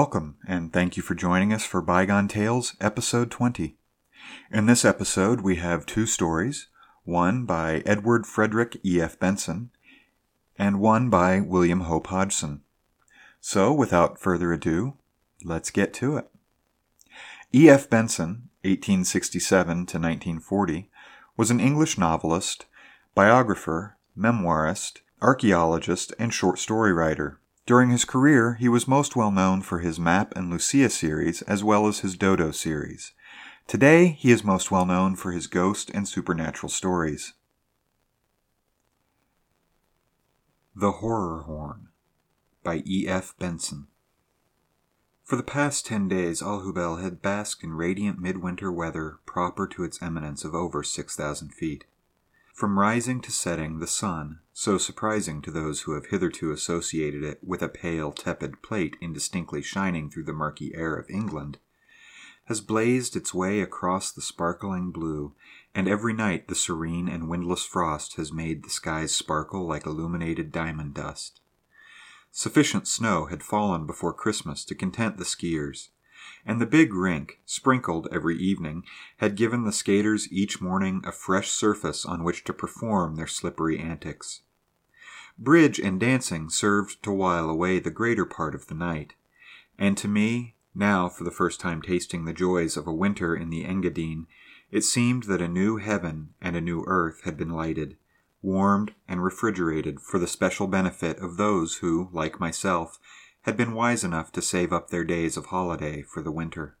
Welcome, and thank you for joining us for Bygone Tales, Episode 20. In this episode, we have two stories one by Edward Frederick E.F. Benson, and one by William Hope Hodgson. So, without further ado, let's get to it. E.F. Benson, 1867 to 1940, was an English novelist, biographer, memoirist, archaeologist, and short story writer. During his career, he was most well known for his Mapp and Lucia series as well as his Dodo series. Today, he is most well known for his ghost and supernatural stories. The Horror Horn by E. F. Benson. For the past ten days, Alhubel had basked in radiant midwinter weather proper to its eminence of over 6,000 feet. From rising to setting, the sun, so surprising to those who have hitherto associated it with a pale, tepid plate indistinctly shining through the murky air of England, has blazed its way across the sparkling blue, and every night the serene and windless frost has made the skies sparkle like illuminated diamond dust. Sufficient snow had fallen before Christmas to content the skiers, and the big rink, sprinkled every evening, had given the skaters each morning a fresh surface on which to perform their slippery antics. Bridge and dancing served to while away the greater part of the night, and to me now, for the first time tasting the joys of a winter in the Engadine, it seemed that a new heaven and a new earth had been lighted, warmed and refrigerated for the special benefit of those who, like myself, had been wise enough to save up their days of holiday for the winter.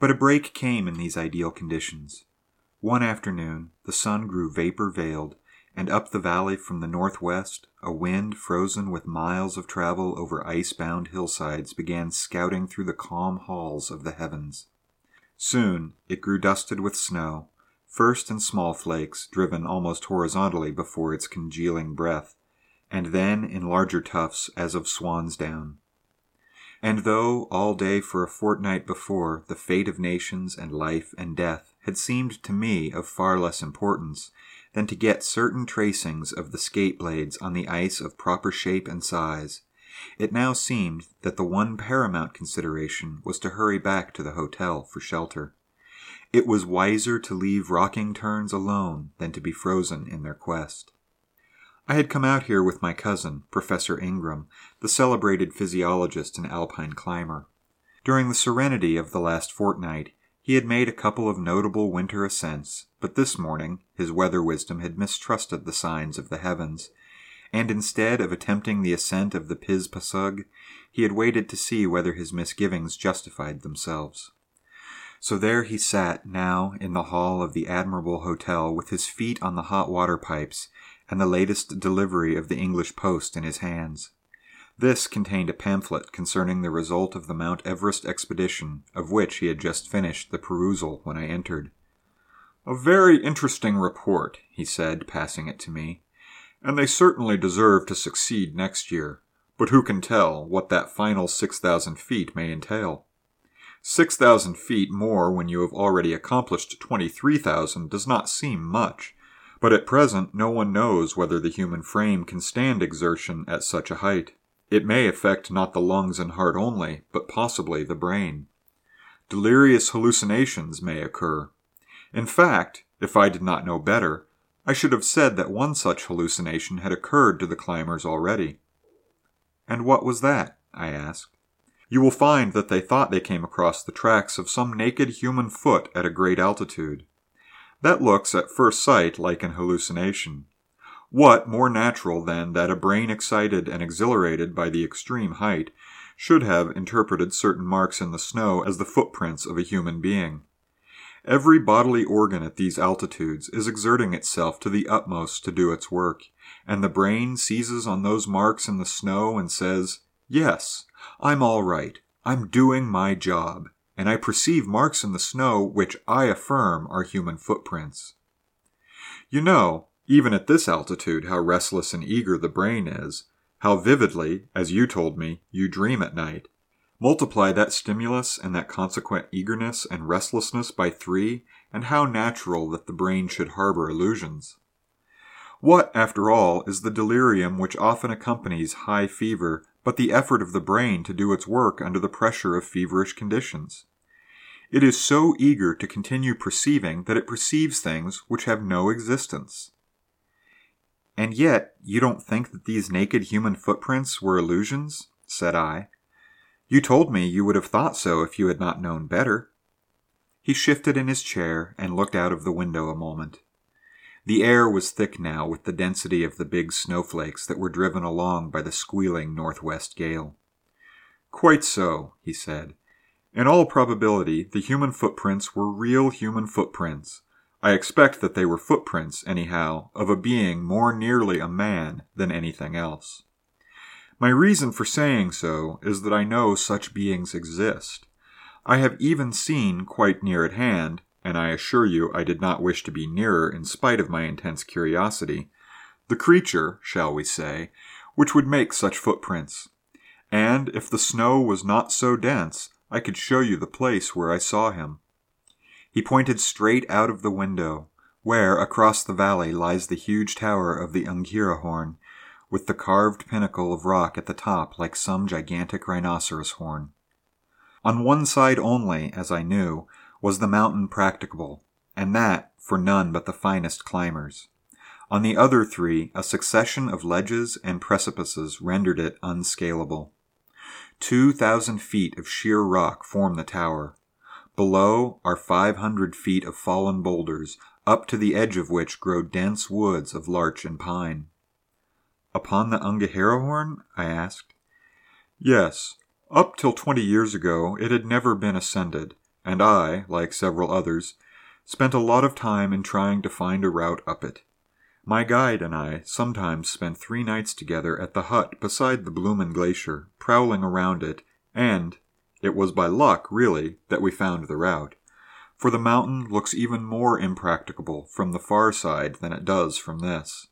But a break came in these ideal conditions. One afternoon, the sun grew vapor veiled, and up the valley from the northwest, a wind frozen with miles of travel over ice bound hillsides began scouting through the calm halls of the heavens. Soon it grew dusted with snow, first in small flakes driven almost horizontally before its congealing breath, and then in larger tufts as of swan's down. And though all day for a fortnight before the fate of nations and life and death had seemed to me of far less importance than to get certain tracings of the skate blades on the ice of proper shape and size. It now seemed that the one paramount consideration was to hurry back to the hotel for shelter. It was wiser to leave rocking turns alone than to be frozen in their quest. I had come out here with my cousin, Professor Ingram, the celebrated physiologist and alpine climber. During the serenity of the last fortnight, he had made a couple of notable winter ascents, but this morning his weather wisdom had mistrusted the signs of the heavens, and instead of attempting the ascent of the Piz Passug, he had waited to see whether his misgivings justified themselves. So there he sat now in the hall of the admirable hotel with his feet on the hot water pipes and the latest delivery of the English post in his hands. This contained a pamphlet concerning the result of the Mount Everest expedition, of which he had just finished the perusal when I entered. A very interesting report, he said, passing it to me, and they certainly deserve to succeed next year, but who can tell what that final 6,000 feet may entail? 6,000 feet more when you have already accomplished 23,000 does not seem much, but at present no one knows whether the human frame can stand exertion at such a height. It may affect not the lungs and heart only, but possibly the brain. Delirious hallucinations may occur. In fact, if I did not know better, I should have said that one such hallucination had occurred to the climbers already. And what was that? I asked. You will find that they thought they came across the tracks of some naked human foot at a great altitude. That looks at first sight like an hallucination. What more natural than that a brain excited and exhilarated by the extreme height should have interpreted certain marks in the snow as the footprints of a human being? Every bodily organ at these altitudes is exerting itself to the utmost to do its work, and the brain seizes on those marks in the snow and says, Yes, I'm all right. I'm doing my job, and I perceive marks in the snow which I affirm are human footprints. You know, even at this altitude, how restless and eager the brain is, how vividly, as you told me, you dream at night. Multiply that stimulus and that consequent eagerness and restlessness by three, and how natural that the brain should harbor illusions. What, after all, is the delirium which often accompanies high fever, but the effort of the brain to do its work under the pressure of feverish conditions. It is so eager to continue perceiving that it perceives things which have no existence. And yet, you don't think that these naked human footprints were illusions? said I. You told me you would have thought so if you had not known better. He shifted in his chair and looked out of the window a moment. The air was thick now with the density of the big snowflakes that were driven along by the squealing northwest gale. Quite so, he said. In all probability, the human footprints were real human footprints. I expect that they were footprints, anyhow, of a being more nearly a man than anything else. My reason for saying so is that I know such beings exist. I have even seen quite near at hand, and I assure you I did not wish to be nearer in spite of my intense curiosity, the creature, shall we say, which would make such footprints. And if the snow was not so dense, I could show you the place where I saw him. He pointed straight out of the window, where across the valley lies the huge tower of the Ungeheuerhorn, with the carved pinnacle of rock at the top like some gigantic rhinoceros horn. On one side only, as I knew, was the mountain practicable, and that for none but the finest climbers. On the other three, a succession of ledges and precipices rendered it unscalable. Two thousand feet of sheer rock form the tower. Below are five hundred feet of fallen boulders, up to the edge of which grow dense woods of larch and pine. Upon the Ungeheuerhorn? I asked. Yes. Up till twenty years ago it had never been ascended, and I, like several others, spent a lot of time in trying to find a route up it. My guide and I sometimes spent three nights together at the hut beside the Blumen Glacier, prowling around it, and it was by luck, really, that we found the route, for the mountain looks even more impracticable from the far side than it does from this.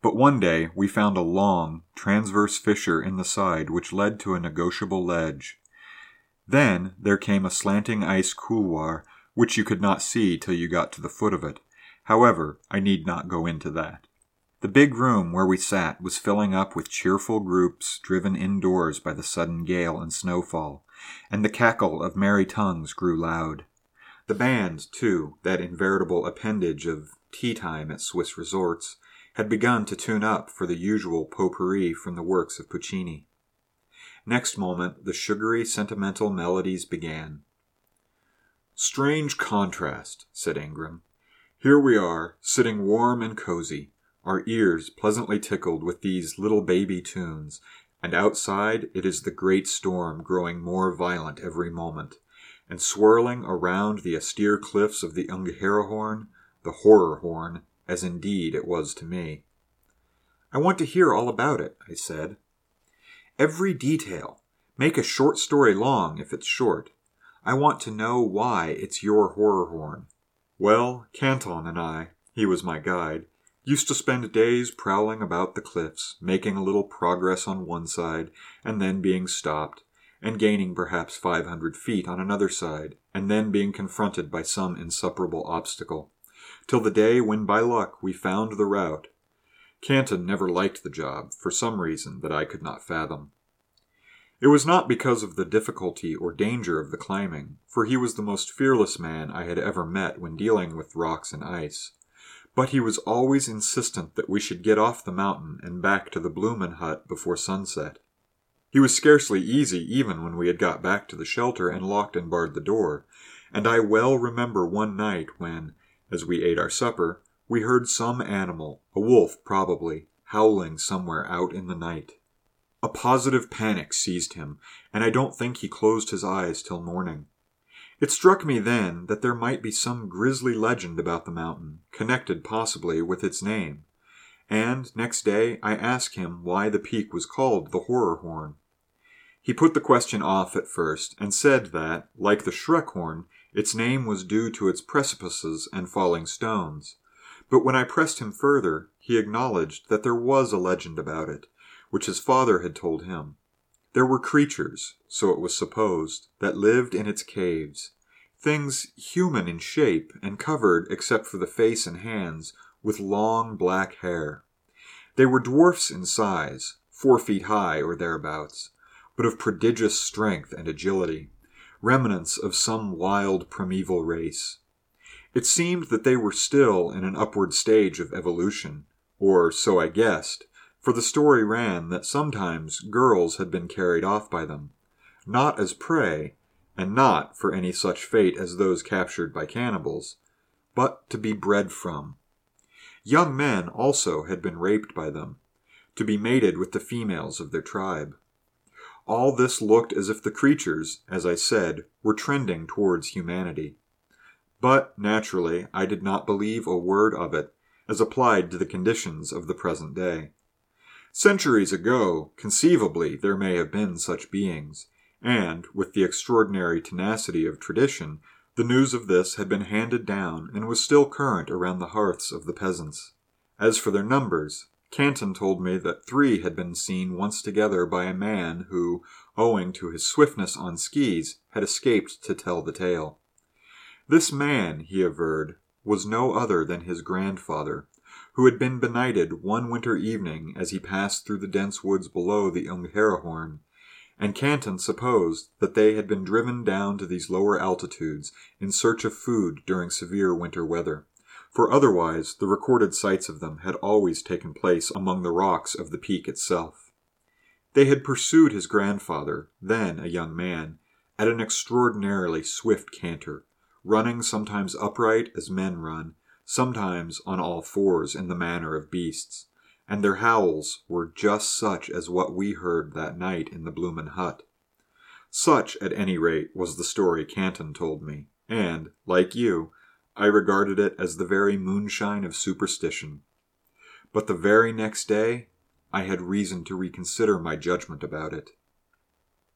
But one day we found a long, transverse fissure in the side which led to a negotiable ledge. Then there came a slanting ice couloir which you could not see till you got to the foot of it. However, I need not go into that. The big room where we sat was filling up with cheerful groups driven indoors by the sudden gale and snowfall, and the cackle of merry tongues grew loud. The band, too, that inveritable appendage of tea time at Swiss resorts, had begun to tune up for the usual potpourri from the works of Puccini. Next moment, the sugary, sentimental melodies began. Strange contrast, said Ingram. Here we are, sitting warm and cozy, our ears pleasantly tickled with these little baby tunes, and outside it is the great storm growing more violent every moment, and swirling around the austere cliffs of the Ungeheuerhorn, the horror horn, as indeed it was to me. I want to hear all about it, I said. Every detail. Make a short story long if it's short. I want to know why it's your horror horn. Well, Canton and I, he was my guide, used to spend days prowling about the cliffs, making a little progress on one side, and then being stopped, and gaining perhaps five hundred feet on another side, and then being confronted by some insuperable obstacle, till the day when by luck we found the route. Canton never liked the job, for some reason that I could not fathom. It was not because of the difficulty or danger of the climbing, for he was the most fearless man I had ever met when dealing with rocks and ice. But he was always insistent that we should get off the mountain and back to the Blumen hut before sunset. He was scarcely easy even when we had got back to the shelter and locked and barred the door, and I well remember one night when, as we ate our supper, we heard some animal, a wolf probably, howling somewhere out in the night. A positive panic seized him, and I don't think he closed his eyes till morning. It struck me then that there might be some grisly legend about the mountain, connected possibly with its name. And next day I asked him why the peak was called the Horror Horn. He put the question off at first, and said that, like the Schreckhorn, its name was due to its precipices and falling stones. But when I pressed him further, he acknowledged that there was a legend about it, which his father had told him. There were creatures, so it was supposed, that lived in its caves, things human in shape and covered, except for the face and hands, with long black hair. They were dwarfs in size, four feet high or thereabouts, but of prodigious strength and agility, remnants of some wild primeval race. It seemed that they were still in an upward stage of evolution, or so I guessed, for the story ran that sometimes girls had been carried off by them, not as prey, and not for any such fate as those captured by cannibals, but to be bred from. Young men also had been raped by them, to be mated with the females of their tribe. All this looked as if the creatures, as I said, were trending towards humanity. But, naturally, I did not believe a word of it, as applied to the conditions of the present day. Centuries ago, conceivably, there may have been such beings, and, with the extraordinary tenacity of tradition, the news of this had been handed down and was still current around the hearths of the peasants. As for their numbers, Canton told me that three had been seen once together by a man who, owing to his swiftness on skis, had escaped to tell the tale. This man, he averred, was no other than his grandfather, who had been benighted one winter evening as he passed through the dense woods below the Ungeheuerhorn and Canton supposed that they had been driven down to these lower altitudes in search of food during severe winter weather, for otherwise the recorded sights of them had always taken place among the rocks of the peak itself. They had pursued his grandfather, then a young man, at an extraordinarily swift canter, running sometimes upright as men run, sometimes on all fours in the manner of beasts and their howls were just such as what we heard that night in the Blumen hut. Such, at any rate, was the story Canton told me, and, like you, I regarded it as the very moonshine of superstition. But the very next day, I had reason to reconsider my judgment about it.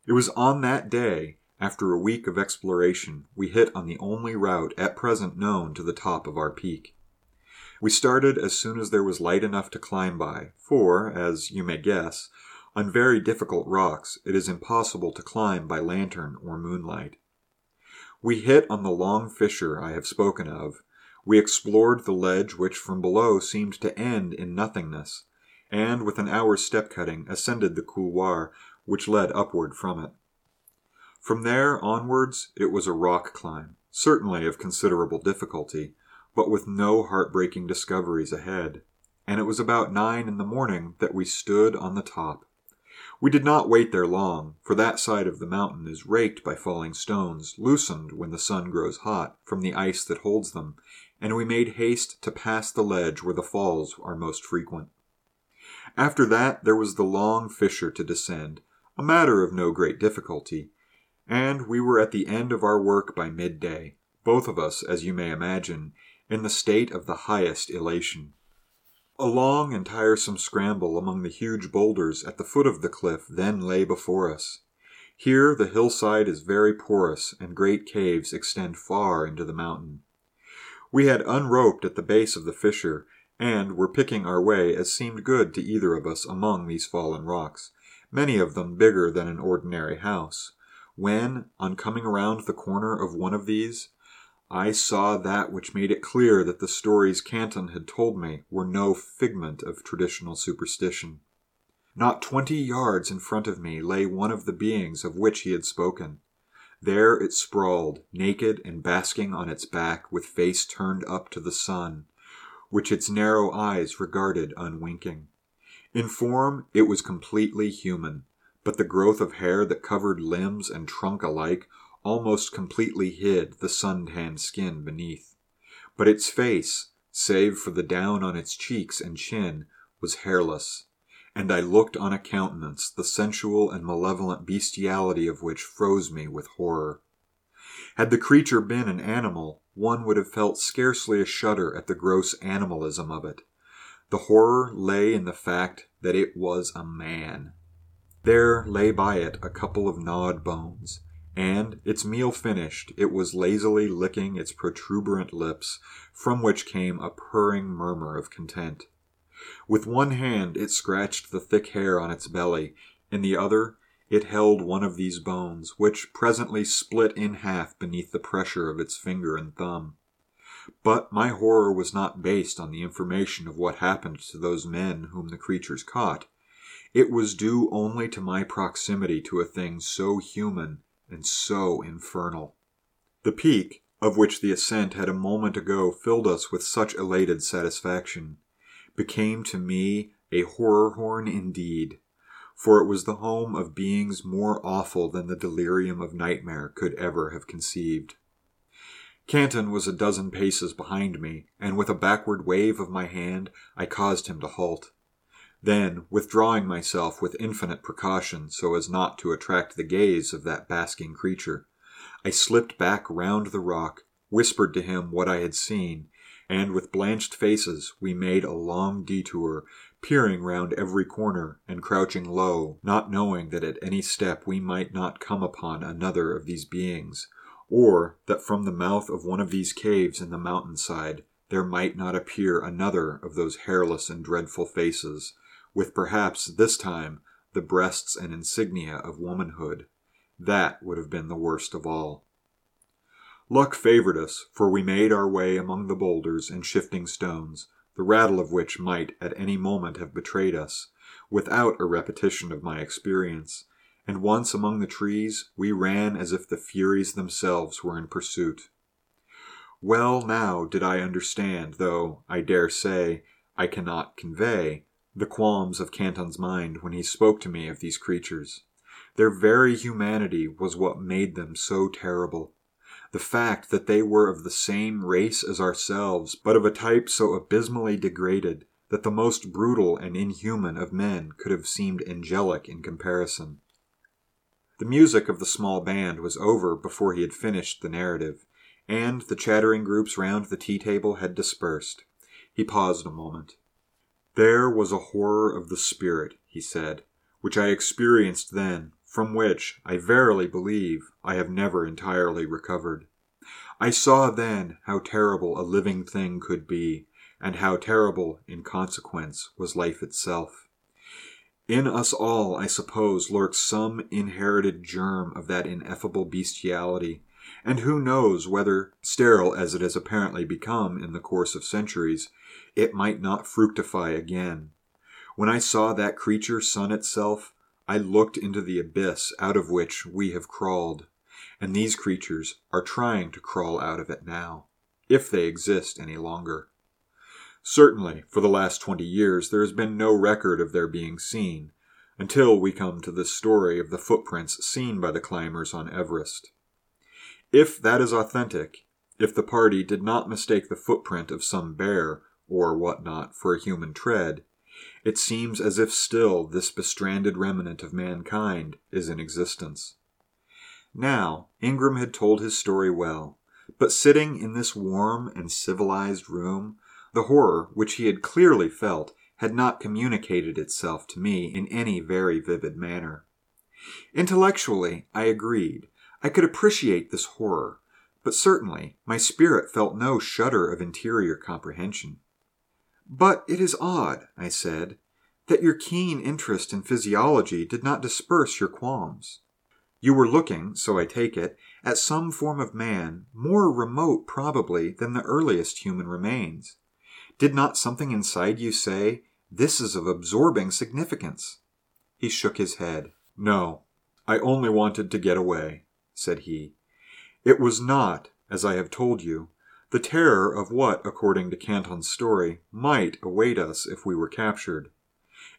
It was on that day, after a week of exploration, we hit on the only route at present known to the top of our peak. We started as soon as there was light enough to climb by, for, as you may guess, on very difficult rocks it is impossible to climb by lantern or moonlight. We hit on the long fissure I have spoken of. We explored the ledge which from below seemed to end in nothingness, and with an hour's step cutting ascended the couloir which led upward from it. From there onwards it was a rock climb, certainly of considerable difficulty, but with no heartbreaking discoveries ahead, and it was about nine in the morning that we stood on the top. We did not wait there long, for that side of the mountain is raked by falling stones, loosened when the sun grows hot from the ice that holds them, and we made haste to pass the ledge where the falls are most frequent. After that there was the long fissure to descend, a matter of no great difficulty, and we were at the end of our work by midday, both of us, as you may imagine, in the state of the highest elation. A long and tiresome scramble among the huge boulders at the foot of the cliff then lay before us. Here the hillside is very porous, and great caves extend far into the mountain. We had unroped at the base of the fissure, and were picking our way as seemed good to either of us among these fallen rocks, many of them bigger than an ordinary house, when, on coming around the corner of one of these, I saw that which made it clear that the stories Canton had told me were no figment of traditional superstition. Not twenty yards in front of me lay one of the beings of which he had spoken. There it sprawled, naked and basking on its back, with face turned up to the sun, which its narrow eyes regarded unwinking. In form, it was completely human, but the growth of hair that covered limbs and trunk alike almost completely hid the sun-tanned skin beneath. But its face, save for the down on its cheeks and chin, was hairless, and I looked on a countenance the sensual and malevolent bestiality of which froze me with horror. Had the creature been an animal, one would have felt scarcely a shudder at the gross animalism of it. The horror lay in the fact that it was a man. There lay by it a couple of gnawed bones, and, its meal finished, it was lazily licking its protuberant lips, from which came a purring murmur of content. With one hand it scratched the thick hair on its belly, in the other it held one of these bones, which presently split in half beneath the pressure of its finger and thumb. But my horror was not based on the information of what happened to those men whom the creatures caught. It was due only to my proximity to a thing so human and so infernal. The peak, of which the ascent had a moment ago filled us with such elated satisfaction, became to me a horror horn indeed, for it was the home of beings more awful than the delirium of nightmare could ever have conceived. Canton was a dozen paces behind me, and with a backward wave of my hand I caused him to halt. Then, withdrawing myself with infinite precaution so as not to attract the gaze of that basking creature, I slipped back round the rock, whispered to him what I had seen, and with blanched faces we made a long detour, peering round every corner and crouching low, not knowing that at any step we might not come upon another of these beings or that from the mouth of one of these caves in the mountainside there might not appear another of those hairless and dreadful faces, with perhaps this time the breasts and insignia of womanhood. That would have been the worst of all. Luck favored us, for we made our way among the boulders and shifting stones, the rattle of which might at any moment have betrayed us, without a repetition of my experience, and once among the trees we ran as if the Furies themselves were in pursuit. Well now did I understand, though, I dare say, I cannot convey, the qualms of Canton's mind when he spoke to me of these creatures. Their very humanity was what made them so terrible. The fact that they were of the same race as ourselves, but of a type so abysmally degraded that the most brutal and inhuman of men could have seemed angelic in comparison. The music of the small band was over before he had finished the narrative, and the chattering groups round the tea table had dispersed. He paused a moment. There was a horror of the spirit, he said, which I experienced then, from which, I verily believe, I have never entirely recovered. I saw then how terrible a living thing could be, and how terrible, in consequence, was life itself. In us all, I suppose, lurks some inherited germ of that ineffable bestiality, and who knows whether, sterile as it has apparently become in the course of centuries, it might not fructify again. When I saw that creature sun itself, I looked into the abyss out of which we have crawled, and these creatures are trying to crawl out of it now, if they exist any longer. Certainly, for the last twenty years, there has been no record of their being seen, until we come to this story of the footprints seen by the climbers on Everest. If that is authentic, if the party did not mistake the footprint of some bear, or what not, for a human tread, it seems as if still this bestranded remnant of mankind is in existence. Now, Ingram had told his story well, but sitting in this warm and civilized room, the horror, which he had clearly felt, had not communicated itself to me in any very vivid manner. Intellectually, I agreed. I could appreciate this horror, but certainly my spirit felt no shudder of interior comprehension. But it is odd, I said, that your keen interest in physiology did not disperse your qualms. You were looking, so I take it, at some form of man more remote probably than the earliest human remains. Did not something inside you say, This is of absorbing significance? He shook his head. No, I only wanted to get away, said he. It was not, as I have told you, the terror of what, according to Canton's story, might await us if we were captured.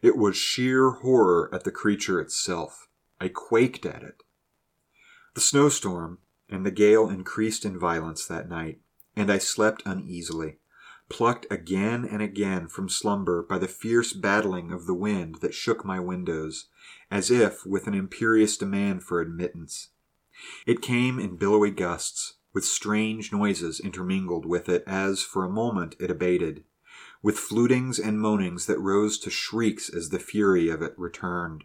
It was sheer horror at the creature itself. I quaked at it. The snowstorm and the gale increased in violence that night, and I slept uneasily plucked again and again from slumber by the fierce battling of the wind that shook my windows, as if with an imperious demand for admittance. It came in billowy gusts, with strange noises intermingled with it as for a moment it abated, with flutings and moanings that rose to shrieks as the fury of it returned.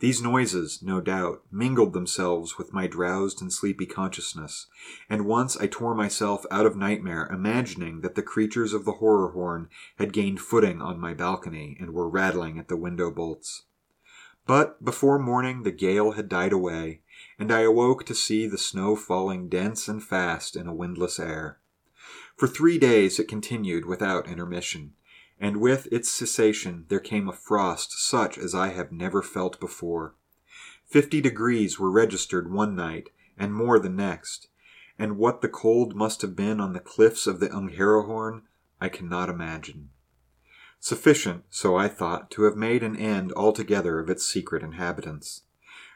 These noises, no doubt, mingled themselves with my drowsed and sleepy consciousness, and once I tore myself out of nightmare imagining that the creatures of the horror horn had gained footing on my balcony and were rattling at the window bolts. But before morning the gale had died away, and I awoke to see the snow falling dense and fast in a windless air. For three days it continued without intermission, and with its cessation there came a frost such as I have never felt before. Fifty degrees were registered one night, and more the next, and what the cold must have been on the cliffs of the Ungeheuerhorn I cannot imagine. Sufficient, so I thought, to have made an end altogether of its secret inhabitants.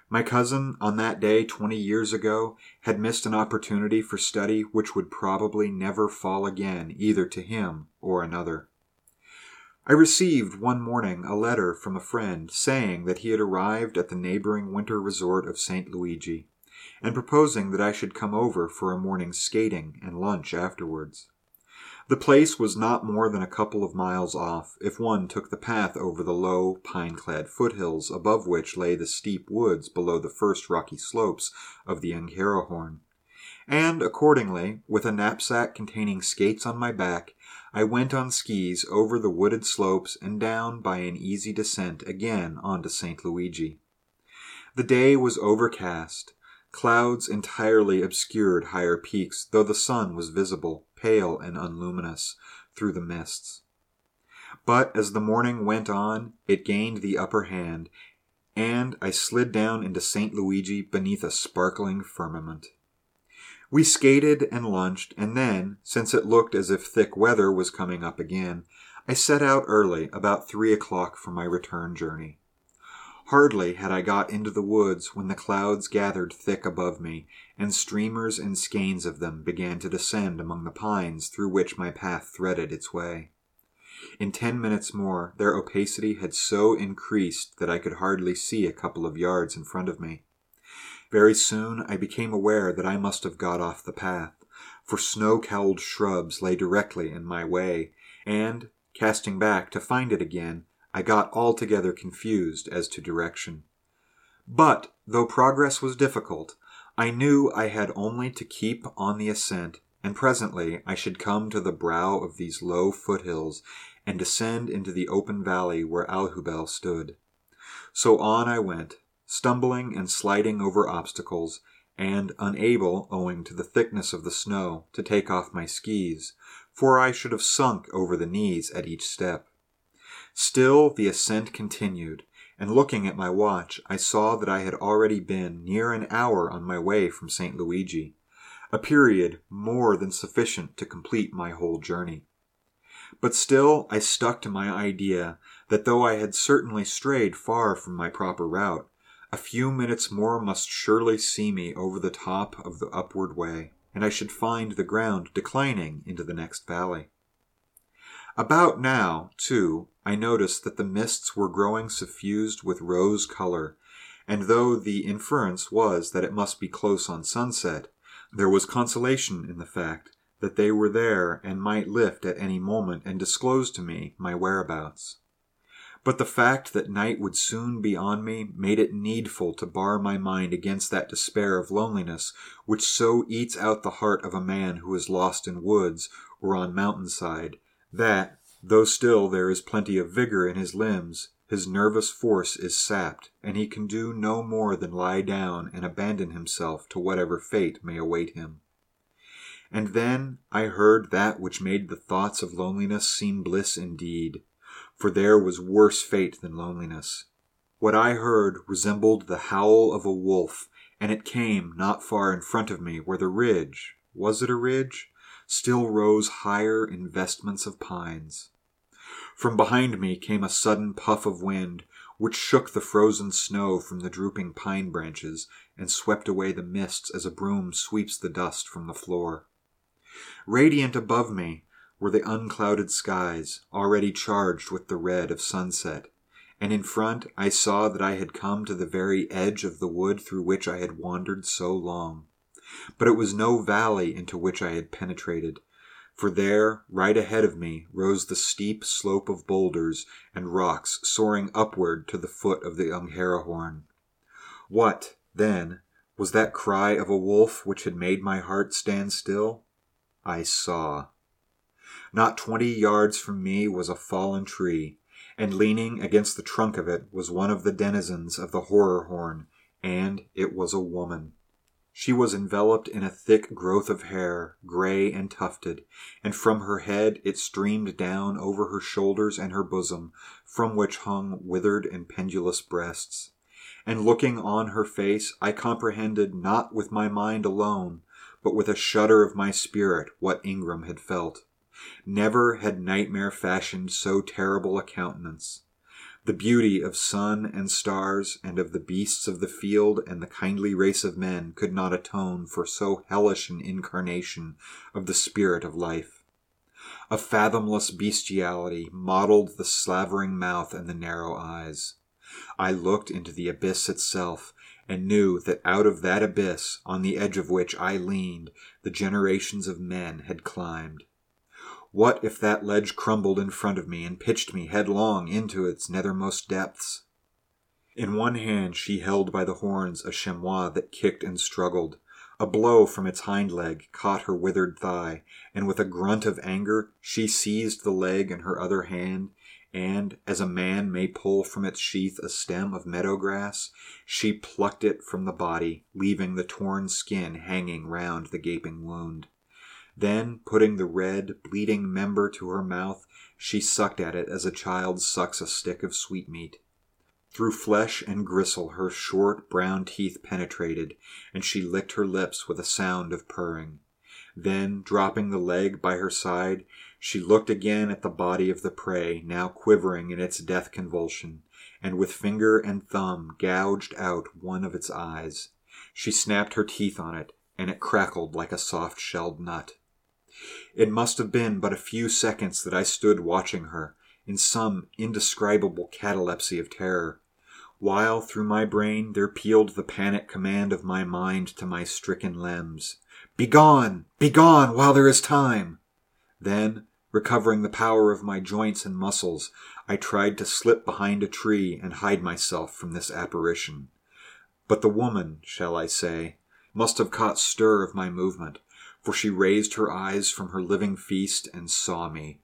My cousin, on that day twenty years ago, had missed an opportunity for study which would probably never fall again either to him or another. I received one morning a letter from a friend saying that he had arrived at the neighboring winter resort of St. Luigi, and proposing that I should come over for a morning's skating and lunch afterwards. The place was not more than a couple of miles off, if one took the path over the low, pine clad foothills above which lay the steep woods below the first rocky slopes of the Ungeheuerhorn. And accordingly, with a knapsack containing skates on my back, I went on skis over the wooded slopes and down by an easy descent again onto St. Luigi. The day was overcast. Clouds entirely obscured higher peaks, though the sun was visible, pale and unluminous, through the mists. But as the morning went on, it gained the upper hand, and I slid down into St. Luigi beneath a sparkling firmament. We skated and lunched, and then, since it looked as if thick weather was coming up again, I set out early, about three o'clock, for my return journey. Hardly had I got into the woods when the clouds gathered thick above me, and streamers and skeins of them began to descend among the pines through which my path threaded its way. In ten minutes more, their opacity had so increased that I could hardly see a couple of yards in front of me. Very soon I became aware that I must have got off the path, for snow cowled shrubs lay directly in my way, and, casting back to find it again, I got altogether confused as to direction. But, though progress was difficult, I knew I had only to keep on the ascent, and presently I should come to the brow of these low foothills and descend into the open valley where Alhubel stood. So on I went, stumbling and sliding over obstacles, and unable, owing to the thickness of the snow, to take off my skis, for I should have sunk over the knees at each step. Still the ascent continued, and looking at my watch, I saw that I had already been near an hour on my way from St. Luigi, a period more than sufficient to complete my whole journey. But still I stuck to my idea that though I had certainly strayed far from my proper route, a few minutes more must surely see me over the top of the upward way, and I should find the ground declining into the next valley. About now, too, I noticed that the mists were growing suffused with rose color, and though the inference was that it must be close on sunset, there was consolation in the fact that they were there and might lift at any moment and disclose to me my whereabouts. But the fact that night would soon be on me made it needful to bar my mind against that despair of loneliness which so eats out the heart of a man who is lost in woods or on mountainside, that, though still there is plenty of vigor in his limbs, his nervous force is sapped, and he can do no more than lie down and abandon himself to whatever fate may await him. And then I heard that which made the thoughts of loneliness seem bliss indeed for there was worse fate than loneliness. What I heard resembled the howl of a wolf, and it came not far in front of me where the ridge was it a ridge? Still rose higher in vestments of pines. From behind me came a sudden puff of wind, which shook the frozen snow from the drooping pine branches and swept away the mists as a broom sweeps the dust from the floor. Radiant above me, were the unclouded skies, already charged with the red of sunset, and in front I saw that I had come to the very edge of the wood through which I had wandered so long. But it was no valley into which I had penetrated, for there, right ahead of me, rose the steep slope of boulders and rocks soaring upward to the foot of the Ungeheuerhorn. What, then, was that cry of a wolf which had made my heart stand still? I saw. Not twenty yards from me was a fallen tree, and leaning against the trunk of it was one of the denizens of the horror horn, and it was a woman. She was enveloped in a thick growth of hair, gray and tufted, and from her head it streamed down over her shoulders and her bosom, from which hung withered and pendulous breasts. And looking on her face, I comprehended not with my mind alone, but with a shudder of my spirit, what Ingram had felt. Never had nightmare fashioned so terrible a countenance. The beauty of sun and stars, and of the beasts of the field and the kindly race of men could not atone for so hellish an incarnation of the spirit of life. A fathomless bestiality mottled the slavering mouth and the narrow eyes. I looked into the abyss itself, and knew that out of that abyss, on the edge of which I leaned, the generations of men had climbed. What if that ledge crumbled in front of me and pitched me headlong into its nethermost depths? In one hand she held by the horns a chamois that kicked and struggled. A blow from its hind leg caught her withered thigh, and with a grunt of anger she seized the leg in her other hand, and, as a man may pull from its sheath a stem of meadow grass, she plucked it from the body, leaving the torn skin hanging round the gaping wound. Then, putting the red, bleeding member to her mouth, she sucked at it as a child sucks a stick of sweetmeat. Through flesh and gristle her short brown teeth penetrated, and she licked her lips with a sound of purring. Then, dropping the leg by her side, she looked again at the body of the prey, now quivering in its death convulsion, and with finger and thumb gouged out one of its eyes. She snapped her teeth on it, and it crackled like a soft shelled nut. It must have been but a few seconds that I stood watching her, in some indescribable catalepsy of terror, while through my brain there pealed the panic command of my mind to my stricken limbs Begone! Begone while there is time! Then, recovering the power of my joints and muscles, I tried to slip behind a tree and hide myself from this apparition. But the woman, shall I say, must have caught stir of my movement, for she raised her eyes from her living feast and saw me.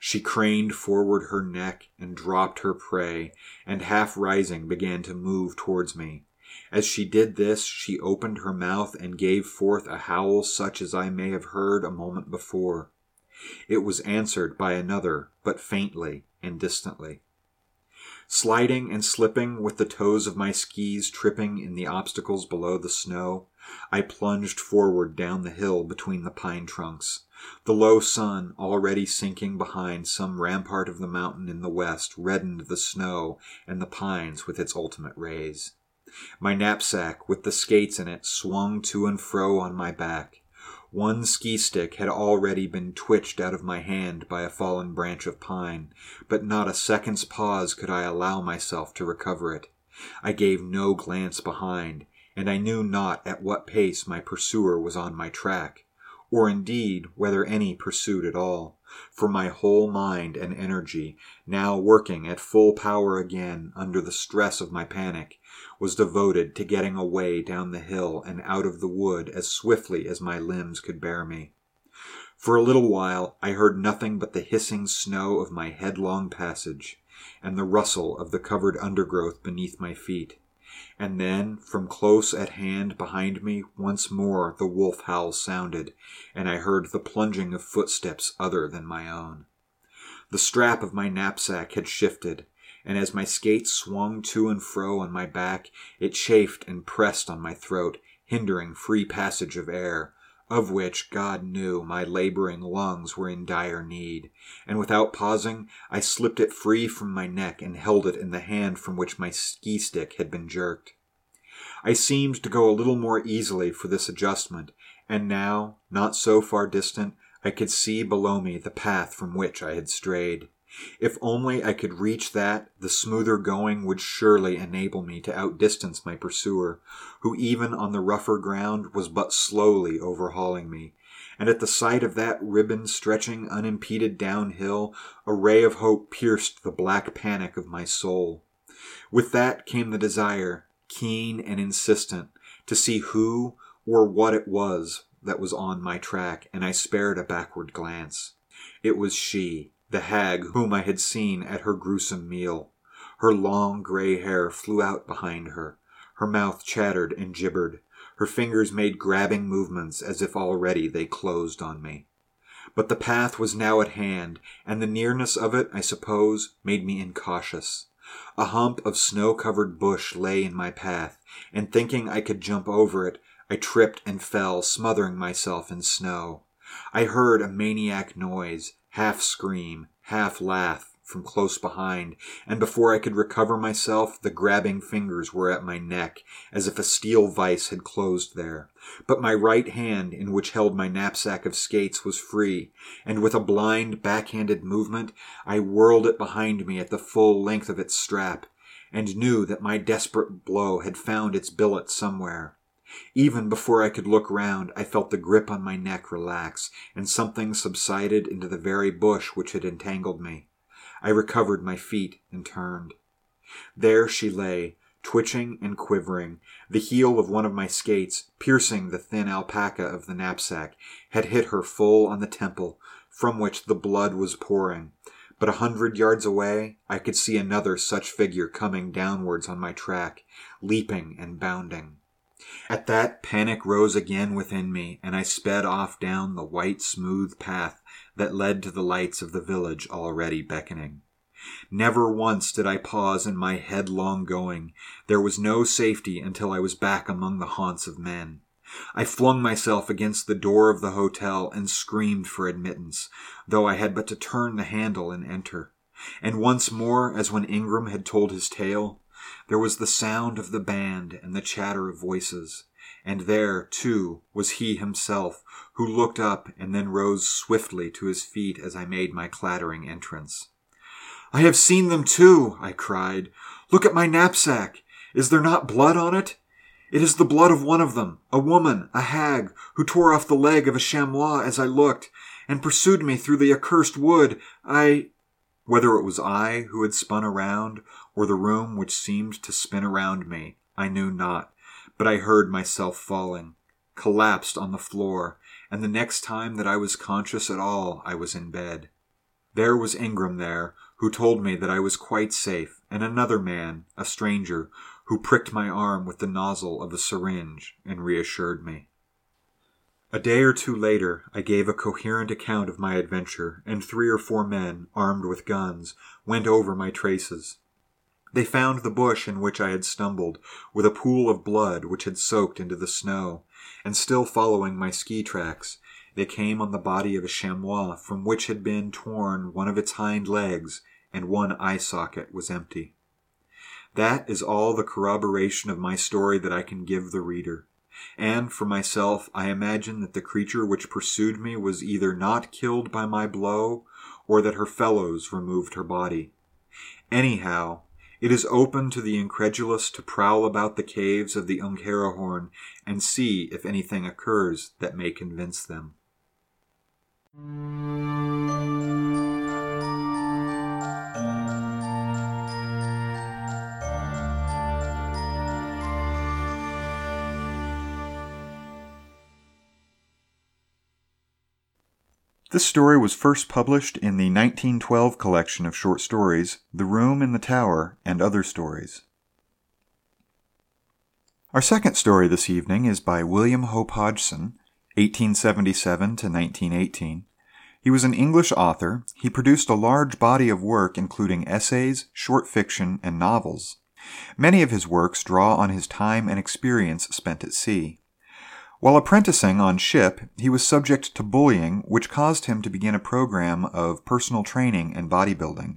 She craned forward her neck and dropped her prey, and half rising began to move towards me. As she did this, she opened her mouth and gave forth a howl such as I may have heard a moment before. It was answered by another, but faintly and distantly. Sliding and slipping with the toes of my skis tripping in the obstacles below the snow, I plunged forward down the hill between the pine trunks. The low sun, already sinking behind some rampart of the mountain in the west, reddened the snow and the pines with its ultimate rays. My knapsack, with the skates in it, swung to and fro on my back. One ski stick had already been twitched out of my hand by a fallen branch of pine, but not a second's pause could I allow myself to recover it. I gave no glance behind, and I knew not at what pace my pursuer was on my track, or indeed whether any pursued at all, for my whole mind and energy, now working at full power again under the stress of my panic, was devoted to getting away down the hill and out of the wood as swiftly as my limbs could bear me. For a little while I heard nothing but the hissing snow of my headlong passage, and the rustle of the covered undergrowth beneath my feet and then from close at hand behind me once more the wolf howl sounded, and I heard the plunging of footsteps other than my own. The strap of my knapsack had shifted, and as my skates swung to and fro on my back, it chafed and pressed on my throat, hindering free passage of air, of which God knew my laboring lungs were in dire need, and without pausing, I slipped it free from my neck and held it in the hand from which my ski stick had been jerked. I seemed to go a little more easily for this adjustment, and now, not so far distant, I could see below me the path from which I had strayed. If only I could reach that, the smoother going would surely enable me to outdistance my pursuer, who even on the rougher ground was but slowly overhauling me. And at the sight of that ribbon stretching unimpeded downhill, a ray of hope pierced the black panic of my soul. With that came the desire, keen and insistent, to see who or what it was that was on my track, and I spared a backward glance. It was she, the hag whom I had seen at her gruesome meal. Her long gray hair flew out behind her. Her mouth chattered and gibbered. Her fingers made grabbing movements as if already they closed on me. But the path was now at hand, and the nearness of it, I suppose, made me incautious. A hump of snow covered bush lay in my path, and thinking I could jump over it, I tripped and fell, smothering myself in snow. I heard a maniac noise, half scream, half laugh, from close behind, and before I could recover myself, the grabbing fingers were at my neck, as if a steel vise had closed there. But my right hand, in which held my knapsack of skates, was free, and with a blind, backhanded movement, I whirled it behind me at the full length of its strap, and knew that my desperate blow had found its billet somewhere. Even before I could look round, I felt the grip on my neck relax, and something subsided into the very bush which had entangled me. I recovered my feet and turned. There she lay, twitching and quivering. The heel of one of my skates, piercing the thin alpaca of the knapsack, had hit her full on the temple, from which the blood was pouring. But a hundred yards away, I could see another such figure coming downwards on my track, leaping and bounding. At that, panic rose again within me, and I sped off down the white, smooth path that led to the lights of the village already beckoning. Never once did I pause in my headlong going. There was no safety until I was back among the haunts of men. I flung myself against the door of the hotel and screamed for admittance, though I had but to turn the handle and enter. And once more, as when Ingram had told his tale, there was the sound of the band and the chatter of voices. And there, too, was he himself, who looked up and then rose swiftly to his feet as I made my clattering entrance. I have seen them too, I cried. Look at my knapsack. Is there not blood on it? It is the blood of one of them, a woman, a hag, who tore off the leg of a chamois as I looked, and pursued me through the accursed wood. I. Whether it was I who had spun around, or the room which seemed to spin around me, I knew not, but I heard myself falling, collapsed on the floor, and the next time that I was conscious at all, I was in bed. There was Ingram there, who told me that I was quite safe, and another man, a stranger, who pricked my arm with the nozzle of a syringe and reassured me. A day or two later, I gave a coherent account of my adventure, and three or four men, armed with guns, went over my traces. They found the bush in which I had stumbled, with a pool of blood which had soaked into the snow, and still following my ski tracks, they came on the body of a chamois from which had been torn one of its hind legs and one eye socket was empty. That is all the corroboration of my story that I can give the reader. And for myself, I imagine that the creature which pursued me was either not killed by my blow, or that her fellows removed her body. Anyhow, it is open to the incredulous to prowl about the caves of the Ungeheuerhorn and see if anything occurs that may convince them. This story was first published in the 1912 collection of short stories, The Room in the Tower and Other Stories. Our second story this evening is by William Hope Hodgson, 1877 to 1918. He was an English author. He produced a large body of work including essays, short fiction, and novels. Many of his works draw on his time and experience spent at sea. While apprenticing on ship, he was subject to bullying, which caused him to begin a program of personal training and bodybuilding.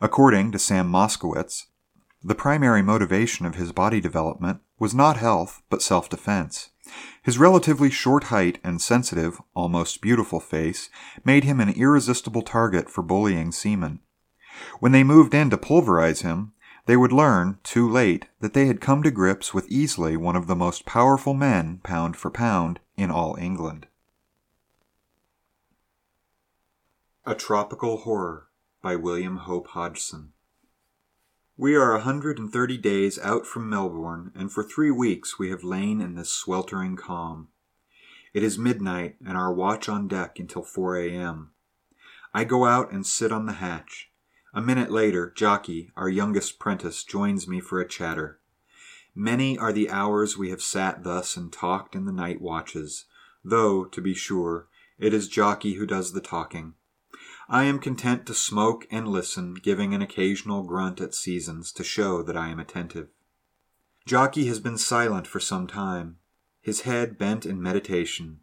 According to Sam Moskowitz, the primary motivation of his body development was not health, but self defense. His relatively short height and sensitive, almost beautiful face made him an irresistible target for bullying seamen. When they moved in to pulverize him, they would learn, too late, that they had come to grips with easily one of the most powerful men, pound for pound, in all England. A Tropical Horror by William Hope Hodgson. We are a hundred and thirty days out from Melbourne, and for three weeks we have lain in this sweltering calm. It is midnight, and our watch on deck until 4 a.m. I go out and sit on the hatch. A minute later, Jockey, our youngest prentice, joins me for a chatter. Many are the hours we have sat thus and talked in the night watches, though, to be sure, it is Jockey who does the talking. I am content to smoke and listen, giving an occasional grunt at seasons to show that I am attentive. Jockey has been silent for some time, his head bent in meditation.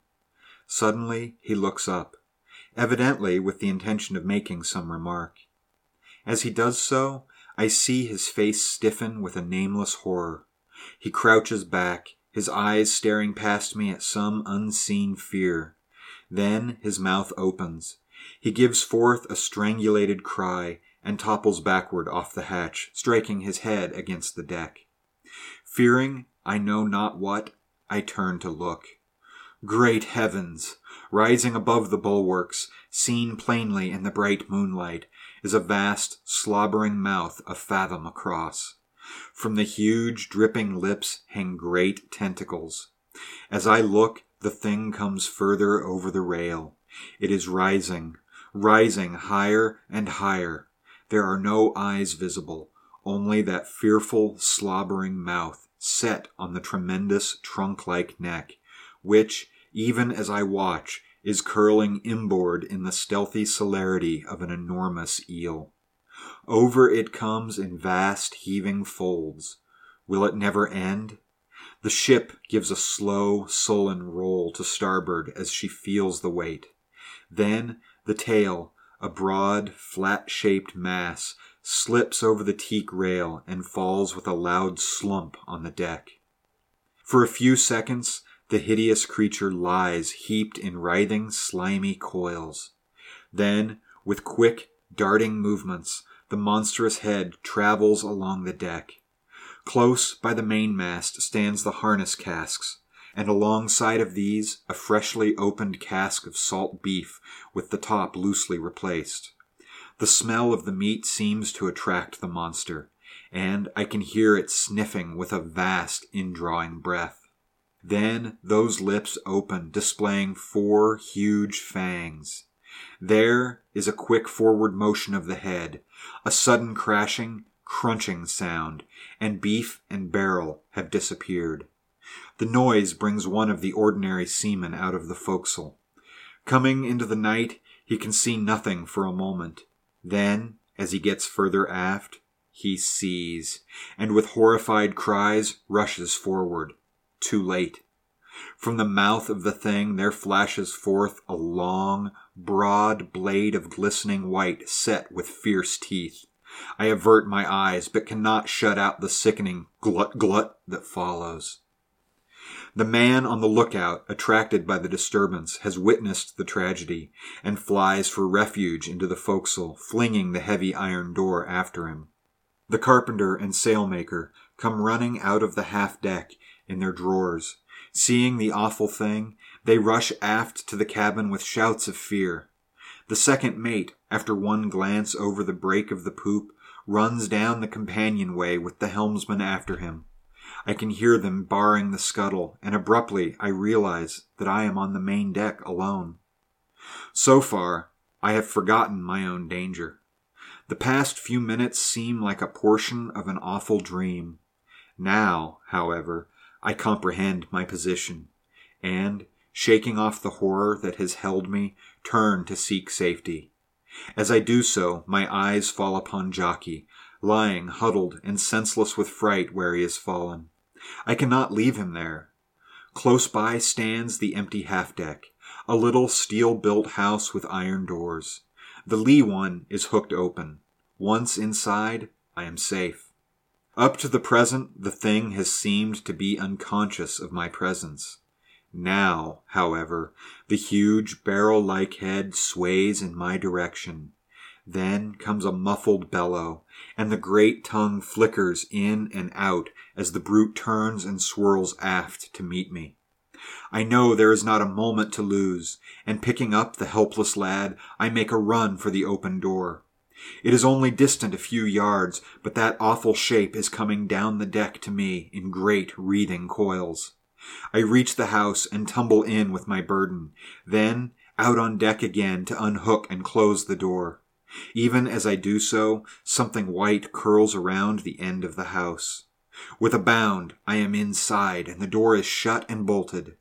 Suddenly he looks up, evidently with the intention of making some remark. As he does so, I see his face stiffen with a nameless horror. He crouches back, his eyes staring past me at some unseen fear. Then his mouth opens. He gives forth a strangulated cry and topples backward off the hatch, striking his head against the deck. Fearing I know not what, I turn to look. Great heavens! Rising above the bulwarks, seen plainly in the bright moonlight, is a vast, slobbering mouth a fathom across. From the huge, dripping lips hang great tentacles. As I look, the thing comes further over the rail. It is rising, rising higher and higher. There are no eyes visible, only that fearful, slobbering mouth set on the tremendous trunk like neck, which, even as I watch, is curling inboard in the stealthy celerity of an enormous eel. Over it comes in vast heaving folds. Will it never end? The ship gives a slow, sullen roll to starboard as she feels the weight. Then the tail, a broad, flat shaped mass, slips over the teak rail and falls with a loud slump on the deck. For a few seconds, the hideous creature lies heaped in writhing, slimy coils. Then, with quick, darting movements, the monstrous head travels along the deck. Close by the mainmast stands the harness casks, and alongside of these a freshly opened cask of salt beef with the top loosely replaced. The smell of the meat seems to attract the monster, and I can hear it sniffing with a vast indrawing breath. Then those lips open, displaying four huge fangs. There is a quick forward motion of the head, a sudden crashing, crunching sound, and beef and barrel have disappeared. The noise brings one of the ordinary seamen out of the forecastle. Coming into the night, he can see nothing for a moment. Then, as he gets further aft, he sees, and with horrified cries rushes forward. Too late. From the mouth of the thing there flashes forth a long, broad blade of glistening white set with fierce teeth. I avert my eyes, but cannot shut out the sickening glut glut that follows. The man on the lookout, attracted by the disturbance, has witnessed the tragedy, and flies for refuge into the forecastle, flinging the heavy iron door after him. The carpenter and sailmaker come running out of the half deck in their drawers, Seeing the awful thing, they rush aft to the cabin with shouts of fear. The second mate, after one glance over the break of the poop, runs down the companionway with the helmsman after him. I can hear them barring the scuttle, and abruptly I realize that I am on the main deck alone. So far, I have forgotten my own danger. The past few minutes seem like a portion of an awful dream. Now, however, I comprehend my position, and, shaking off the horror that has held me, turn to seek safety. As I do so, my eyes fall upon Jockey, lying huddled and senseless with fright where he has fallen. I cannot leave him there. Close by stands the empty half deck, a little steel built house with iron doors. The lee one is hooked open. Once inside, I am safe. Up to the present, the thing has seemed to be unconscious of my presence. Now, however, the huge barrel like head sways in my direction. Then comes a muffled bellow, and the great tongue flickers in and out as the brute turns and swirls aft to meet me. I know there is not a moment to lose, and picking up the helpless lad, I make a run for the open door. It is only distant a few yards, but that awful shape is coming down the deck to me in great wreathing coils. I reach the house and tumble in with my burden, then out on deck again to unhook and close the door. Even as I do so, something white curls around the end of the house. With a bound, I am inside, and the door is shut and bolted.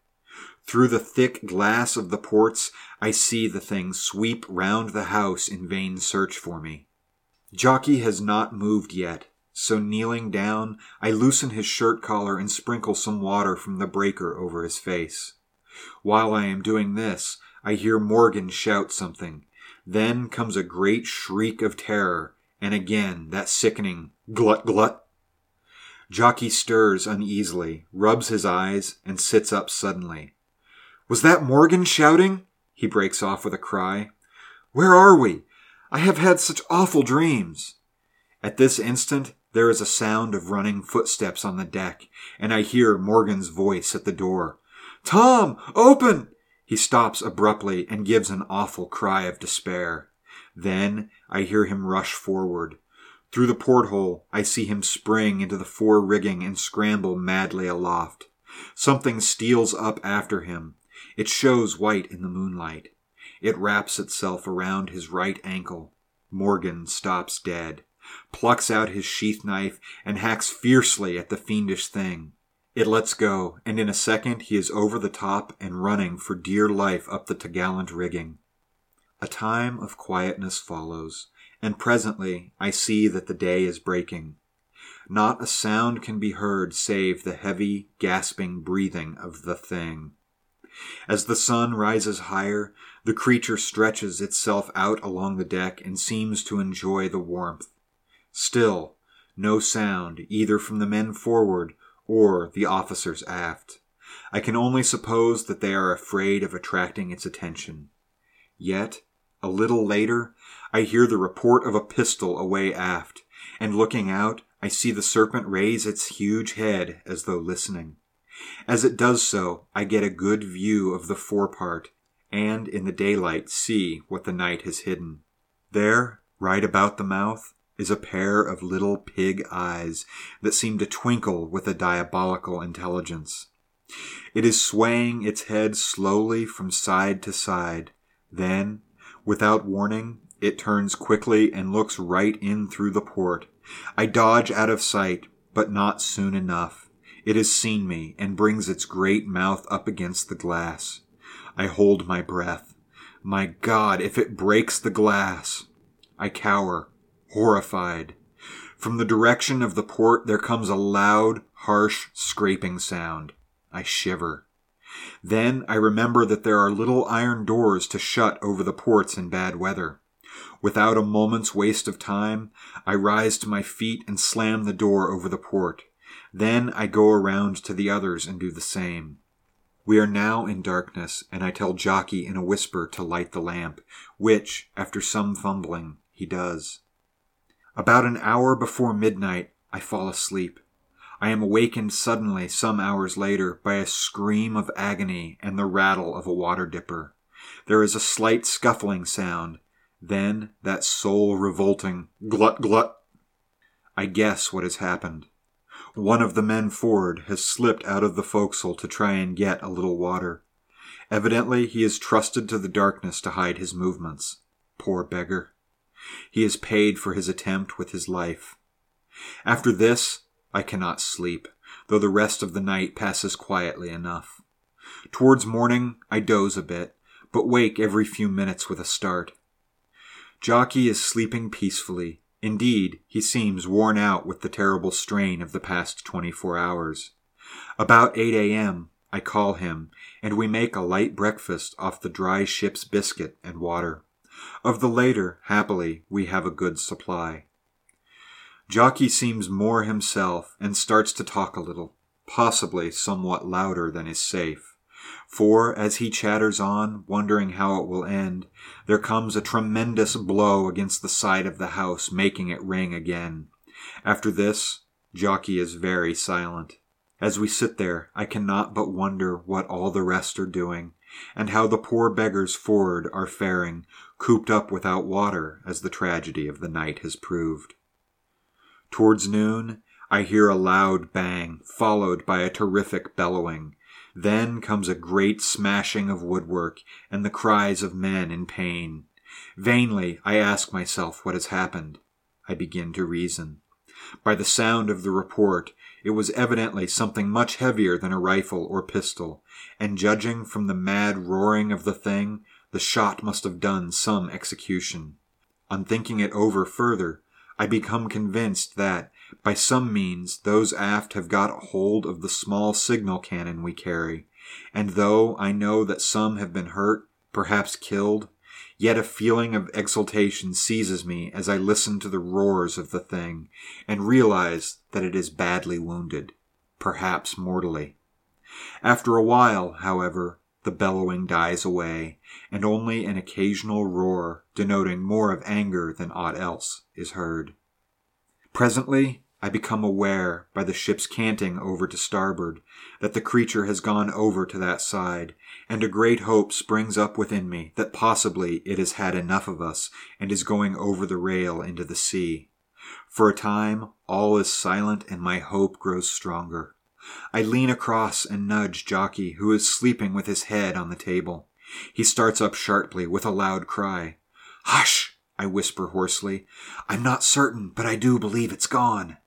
Through the thick glass of the ports, I see the thing sweep round the house in vain search for me. Jockey has not moved yet, so kneeling down, I loosen his shirt collar and sprinkle some water from the breaker over his face. While I am doing this, I hear Morgan shout something. Then comes a great shriek of terror, and again that sickening glut glut. Jockey stirs uneasily, rubs his eyes, and sits up suddenly. Was that Morgan shouting? He breaks off with a cry. Where are we? I have had such awful dreams. At this instant, there is a sound of running footsteps on the deck, and I hear Morgan's voice at the door. Tom, open! He stops abruptly and gives an awful cry of despair. Then I hear him rush forward. Through the porthole, I see him spring into the fore rigging and scramble madly aloft. Something steals up after him. It shows white in the moonlight. It wraps itself around his right ankle. Morgan stops dead, plucks out his sheath knife, and hacks fiercely at the fiendish thing. It lets go, and in a second he is over the top and running for dear life up the topgallant rigging. A time of quietness follows, and presently I see that the day is breaking. Not a sound can be heard save the heavy, gasping breathing of the thing. As the sun rises higher, the creature stretches itself out along the deck and seems to enjoy the warmth. Still, no sound, either from the men forward or the officers aft. I can only suppose that they are afraid of attracting its attention. Yet, a little later, I hear the report of a pistol away aft, and looking out, I see the serpent raise its huge head as though listening. As it does so, I get a good view of the forepart, and in the daylight see what the night has hidden. There, right about the mouth, is a pair of little pig eyes that seem to twinkle with a diabolical intelligence. It is swaying its head slowly from side to side. Then, without warning, it turns quickly and looks right in through the port. I dodge out of sight, but not soon enough. It has seen me and brings its great mouth up against the glass. I hold my breath. My God, if it breaks the glass! I cower, horrified. From the direction of the port there comes a loud, harsh, scraping sound. I shiver. Then I remember that there are little iron doors to shut over the ports in bad weather. Without a moment's waste of time, I rise to my feet and slam the door over the port. Then I go around to the others and do the same. We are now in darkness, and I tell Jockey in a whisper to light the lamp, which, after some fumbling, he does. About an hour before midnight, I fall asleep. I am awakened suddenly some hours later by a scream of agony and the rattle of a water dipper. There is a slight scuffling sound, then that soul revolting glut glut. I guess what has happened. One of the men forward has slipped out of the forecastle to try and get a little water. Evidently he has trusted to the darkness to hide his movements. Poor beggar. He has paid for his attempt with his life. After this, I cannot sleep, though the rest of the night passes quietly enough. Towards morning, I doze a bit, but wake every few minutes with a start. Jockey is sleeping peacefully, Indeed, he seems worn out with the terrible strain of the past 24 hours. About 8 a.m., I call him, and we make a light breakfast off the dry ship's biscuit and water. Of the later, happily, we have a good supply. Jockey seems more himself and starts to talk a little, possibly somewhat louder than is safe. For as he chatters on, wondering how it will end, there comes a tremendous blow against the side of the house, making it ring again. After this, Jockey is very silent. As we sit there, I cannot but wonder what all the rest are doing, and how the poor beggars forward are faring, cooped up without water, as the tragedy of the night has proved. Towards noon, I hear a loud bang, followed by a terrific bellowing, then comes a great smashing of woodwork and the cries of men in pain. Vainly I ask myself what has happened. I begin to reason. By the sound of the report, It was evidently something much heavier than a rifle or pistol, and judging from the mad roaring of the thing, the shot must have done some execution. On thinking it over further, I become convinced that, by some means, those aft have got hold of the small signal cannon we carry, and though I know that some have been hurt, perhaps killed, Yet a feeling of exultation seizes me as I listen to the roars of the thing and realize that it is badly wounded, perhaps mortally. After a while, however, the bellowing dies away, and only an occasional roar, denoting more of anger than aught else, is heard. Presently, I become aware, by the ship's canting over to starboard, that the creature has gone over to that side, and a great hope springs up within me that possibly it has had enough of us and is going over the rail into the sea. For a time, all is silent and my hope grows stronger. I lean across and nudge Jockey, who is sleeping with his head on the table. He starts up sharply with a loud cry. Hush! I whisper hoarsely. I'm not certain, but I do believe it's gone.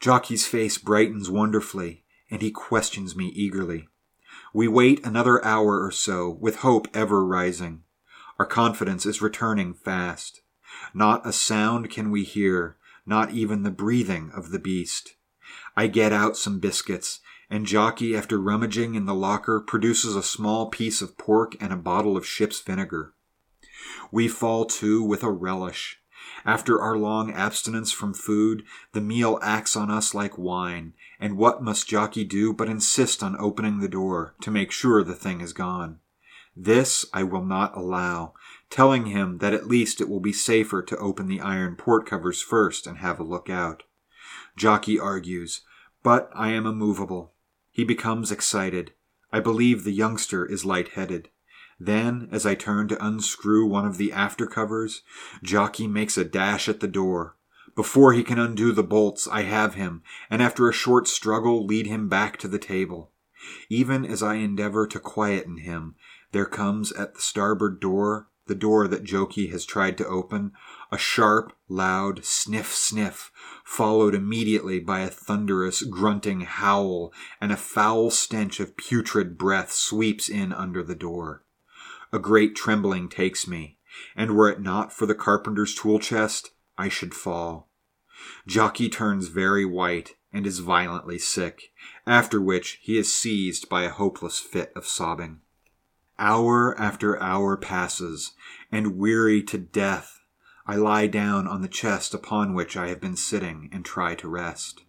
Jockey's face brightens wonderfully, and he questions me eagerly. We wait another hour or so, with hope ever rising. Our confidence is returning fast. Not a sound can we hear, not even the breathing of the beast. I get out some biscuits, and Jockey, after rummaging in the locker, produces a small piece of pork and a bottle of ship's vinegar. We fall to with a relish. After our long abstinence from food, the meal acts on us like wine, and what must Jockey do but insist on opening the door to make sure the thing is gone? This I will not allow, telling him that at least it will be safer to open the iron port covers first and have a look out. Jockey argues, but I am immovable. He becomes excited. I believe the youngster is light-headed. Then, as I turn to unscrew one of the after covers, Jockey makes a dash at the door. Before he can undo the bolts, I have him, and after a short struggle, lead him back to the table. Even as I endeavor to quieten him, there comes at the starboard door, the door that Jockey has tried to open, a sharp, loud sniff sniff, followed immediately by a thunderous, grunting howl, and a foul stench of putrid breath sweeps in under the door. A great trembling takes me, and were it not for the carpenter's tool chest, I should fall. Jockey turns very white and is violently sick, after which he is seized by a hopeless fit of sobbing. Hour after hour passes, and weary to death, I lie down on the chest upon which I have been sitting and try to rest.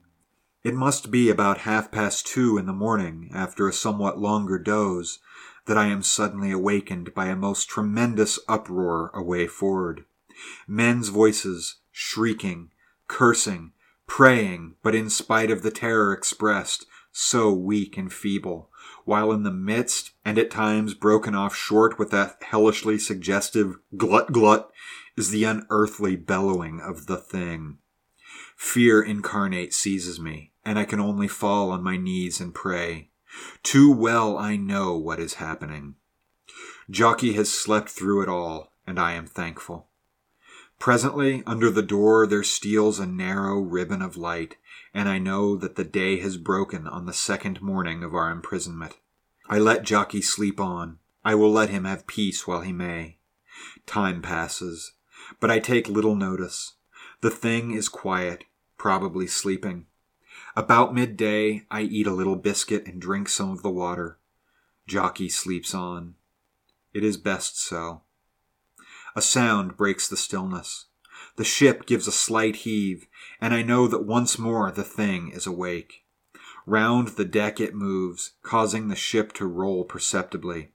It must be about half past two in the morning, after a somewhat longer doze, that I am suddenly awakened by a most tremendous uproar away forward. Men's voices, shrieking, cursing, praying, but in spite of the terror expressed, so weak and feeble, while in the midst, and at times broken off short with that hellishly suggestive glut glut, is the unearthly bellowing of the thing. Fear incarnate seizes me, and I can only fall on my knees and pray. Too well I know what is happening. Jockey has slept through it all, and I am thankful. Presently, under the door there steals a narrow ribbon of light, and I know that the day has broken on the second morning of our imprisonment. I let Jockey sleep on. I will let him have peace while he may. Time passes, but I take little notice. The thing is quiet, probably sleeping. About midday, I eat a little biscuit and drink some of the water. Jockey sleeps on. It is best so. A sound breaks the stillness. The ship gives a slight heave, and I know that once more the thing is awake. Round the deck it moves, causing the ship to roll perceptibly.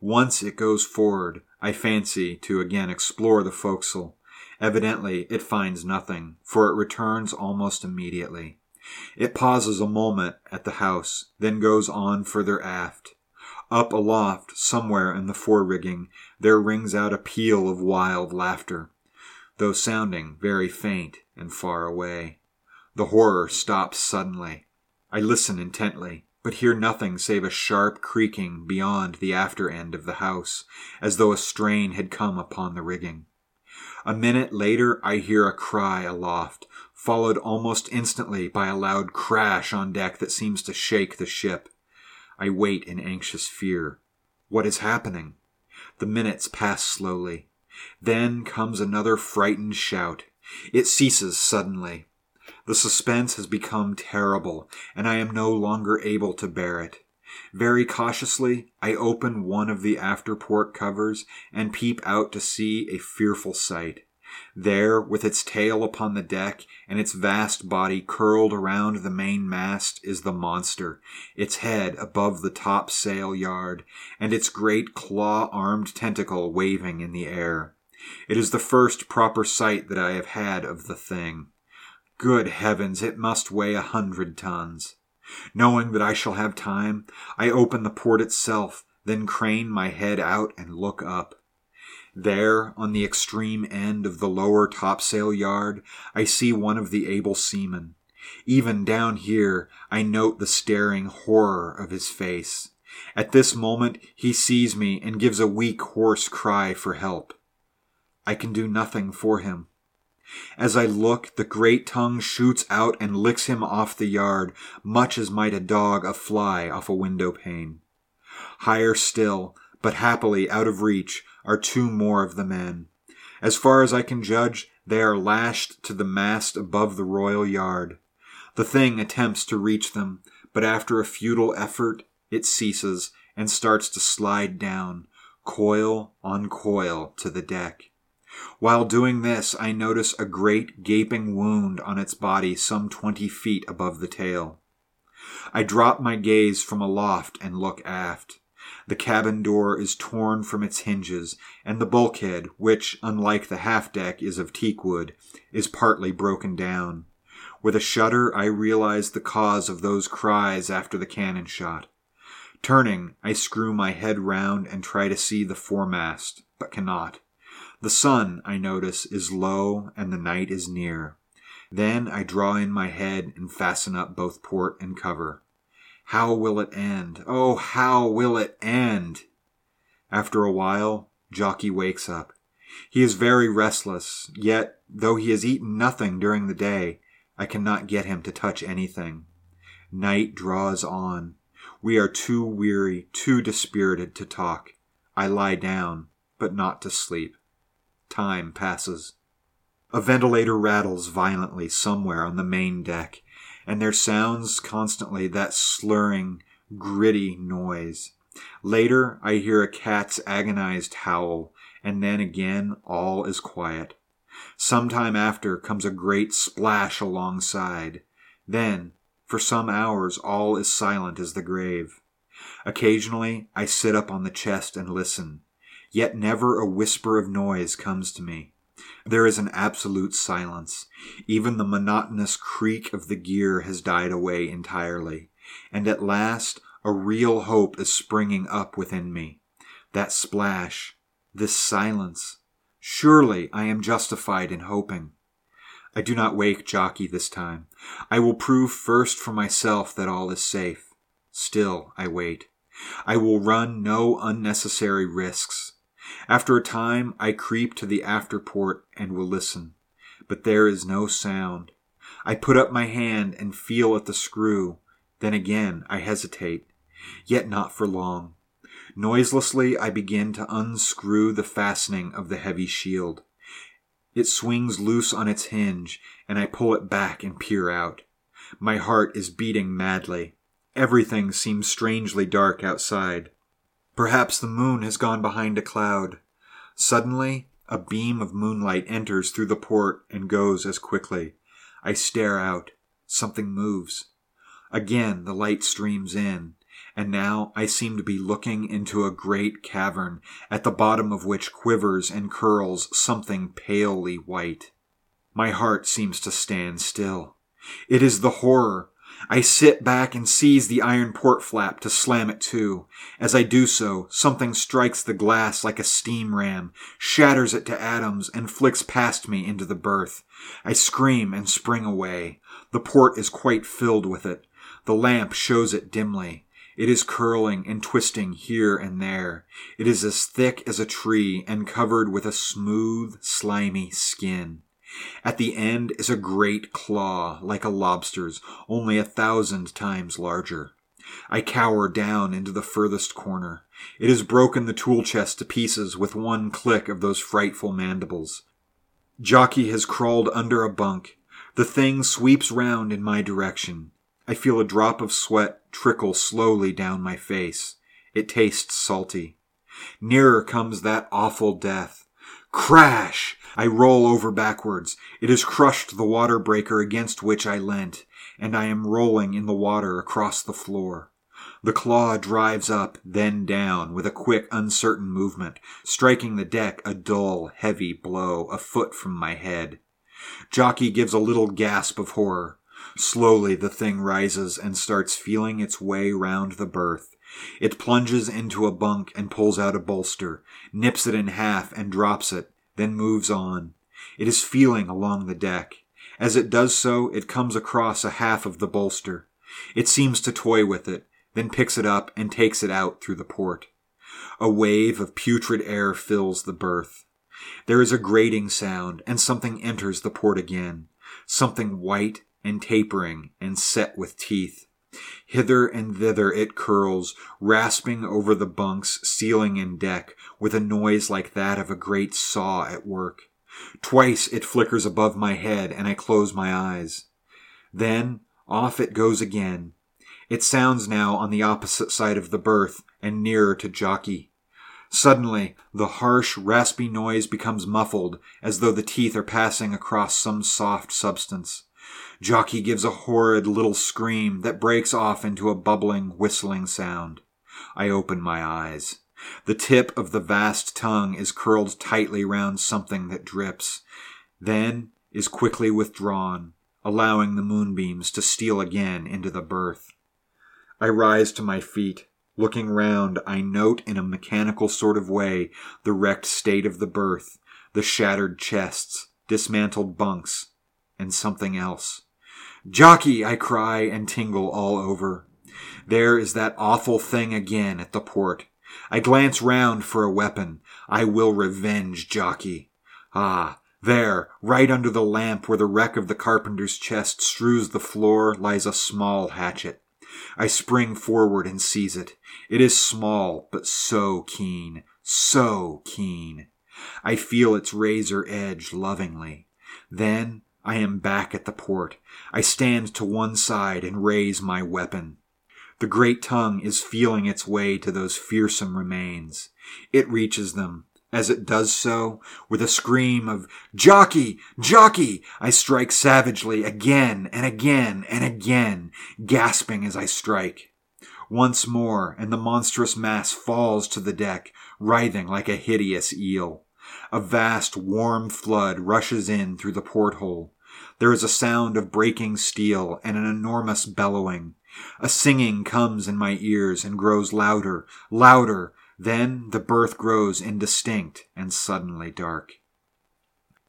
Once it goes forward, I fancy, to again explore the forecastle. Evidently it finds nothing, for it returns almost immediately. It pauses a moment at the house, then goes on further aft. Up aloft, somewhere in the fore rigging, there rings out a peal of wild laughter, though sounding very faint and far away. The horror stops suddenly. I listen intently, but hear nothing save a sharp creaking beyond the after end of the house, as though a strain had come upon the rigging. A minute later I hear a cry aloft, followed almost instantly by a loud crash on deck that seems to shake the ship. I wait in anxious fear. What is happening? The minutes pass slowly. Then comes another frightened shout. It ceases suddenly. The suspense has become terrible, and I am no longer able to bear it. Very cautiously, I open one of the after port covers and peep out to see a fearful sight. There, with its tail upon the deck and its vast body curled around the main mast, is the monster, its head above the topsail yard, and its great claw armed tentacle waving in the air. It is the first proper sight that I have had of the thing. Good heavens, it must weigh a hundred tons. Knowing that I shall have time, I open the port itself, then crane my head out and look up. There, on the extreme end of the lower topsail yard, I see one of the able seamen. Even down here, I note the staring horror of his face. At this moment, he sees me and gives a weak, hoarse cry for help. I can do nothing for him. As I look, the great tongue shoots out and licks him off the yard, much as might a dog a fly off a window pane. Higher still, but happily out of reach, are two more of the men. As far as I can judge, they are lashed to the mast above the royal yard. The thing attempts to reach them, but after a futile effort, it ceases and starts to slide down, coil on coil, to the deck. While doing this, I notice a great gaping wound on its body some twenty feet above the tail. I drop my gaze from aloft and look aft. The cabin door is torn from its hinges, and the bulkhead, which, unlike the half deck, is of teak wood, is partly broken down. With a shudder, I realize the cause of those cries after the cannon shot. Turning, I screw my head round and try to see the foremast, but cannot. The sun, I notice, is low and the night is near. Then I draw in my head and fasten up both port and cover. How will it end? Oh, how will it end? After a while, Jockey wakes up. He is very restless, yet, though he has eaten nothing during the day, I cannot get him to touch anything. Night draws on. We are too weary, too dispirited to talk. I lie down, but not to sleep. Time passes. A ventilator rattles violently somewhere on the main deck, and there sounds constantly that slurring, gritty noise. Later, I hear a cat's agonized howl, and then again all is quiet. Some time after comes a great splash alongside. Then, for some hours, all is silent as the grave. Occasionally, I sit up on the chest and listen yet never a whisper of noise comes to me. There is an absolute silence. Even the monotonous creak of the gear has died away entirely. And at last, a real hope is springing up within me. That splash, this silence. Surely I am justified in hoping. I do not wake Jockey this time. I will prove first for myself that all is safe. Still, I wait. I will run no unnecessary risks. After a time, I creep to the afterport and will listen, but there is no sound. I put up my hand and feel at the screw. Then again I hesitate, yet not for long. Noiselessly, I begin to unscrew the fastening of the heavy shield. It swings loose on its hinge, and I pull it back and peer out. My heart is beating madly. Everything seems strangely dark outside. Perhaps the moon has gone behind a cloud. Suddenly, a beam of moonlight enters through the port and goes as quickly. I stare out. Something moves. Again, the light streams in, and now I seem to be looking into a great cavern, at the bottom of which quivers and curls something palely white. My heart seems to stand still. It is the horror, I sit back and seize the iron port flap to slam it to. As I do so, something strikes the glass like a steam ram, shatters it to atoms, and flicks past me into the berth. I scream and spring away. The port is quite filled with it. The lamp shows it dimly. It is curling and twisting here and there. It is as thick as a tree and covered with a smooth, slimy skin. At the end is a great claw, like a lobster's, only a thousand times larger. I cower down into the furthest corner. It has broken the tool chest to pieces with one click of those frightful mandibles. Jockey has crawled under a bunk. The thing sweeps round in my direction. I feel a drop of sweat trickle slowly down my face. It tastes salty. Nearer comes that awful death. Crash! I roll over backwards. It has crushed the water breaker against which I leant, and I am rolling in the water across the floor. The claw drives up, then down, with a quick, uncertain movement, striking the deck a dull, heavy blow a foot from my head. Jockey gives a little gasp of horror. Slowly the thing rises and starts feeling its way round the berth. It plunges into a bunk and pulls out a bolster, nips it in half and drops it, then moves on. It is feeling along the deck. As it does so, it comes across a half of the bolster. It seems to toy with it, then picks it up and takes it out through the port. A wave of putrid air fills the berth. There is a grating sound, and something enters the port again. Something white and tapering and set with teeth. Hither and thither it curls, rasping over the bunks, ceiling, and deck, with a noise like that of a great saw at work. Twice it flickers above my head, and I close my eyes. Then off it goes again. It sounds now on the opposite side of the berth, and nearer to Jockey. Suddenly, the harsh, raspy noise becomes muffled, as though the teeth are passing across some soft substance. Jockey gives a horrid little scream that breaks off into a bubbling, whistling sound. I open my eyes. The tip of the vast tongue is curled tightly round something that drips, then is quickly withdrawn, allowing the moonbeams to steal again into the berth. I rise to my feet. Looking round, I note in a mechanical sort of way the wrecked state of the berth, the shattered chests, dismantled bunks, and something else. Jockey, I cry and tingle all over. There is that awful thing again at the port. I glance round for a weapon. I will revenge Jockey. Ah, there, right under the lamp where the wreck of the carpenter's chest strews the floor, lies a small hatchet. I spring forward and seize it. It is small, but so keen, so keen. I feel its razor edge lovingly. Then I am back at the port. I stand to one side and raise my weapon. The great tongue is feeling its way to those fearsome remains. It reaches them. As it does so, with a scream of Jockey! Jockey! I strike savagely again and again and again, gasping as I strike. Once more, and the monstrous mass falls to the deck, writhing like a hideous eel. A vast, warm flood rushes in through the porthole. There is a sound of breaking steel and an enormous bellowing. A singing comes in my ears and grows louder, louder. Then the berth grows indistinct and suddenly dark.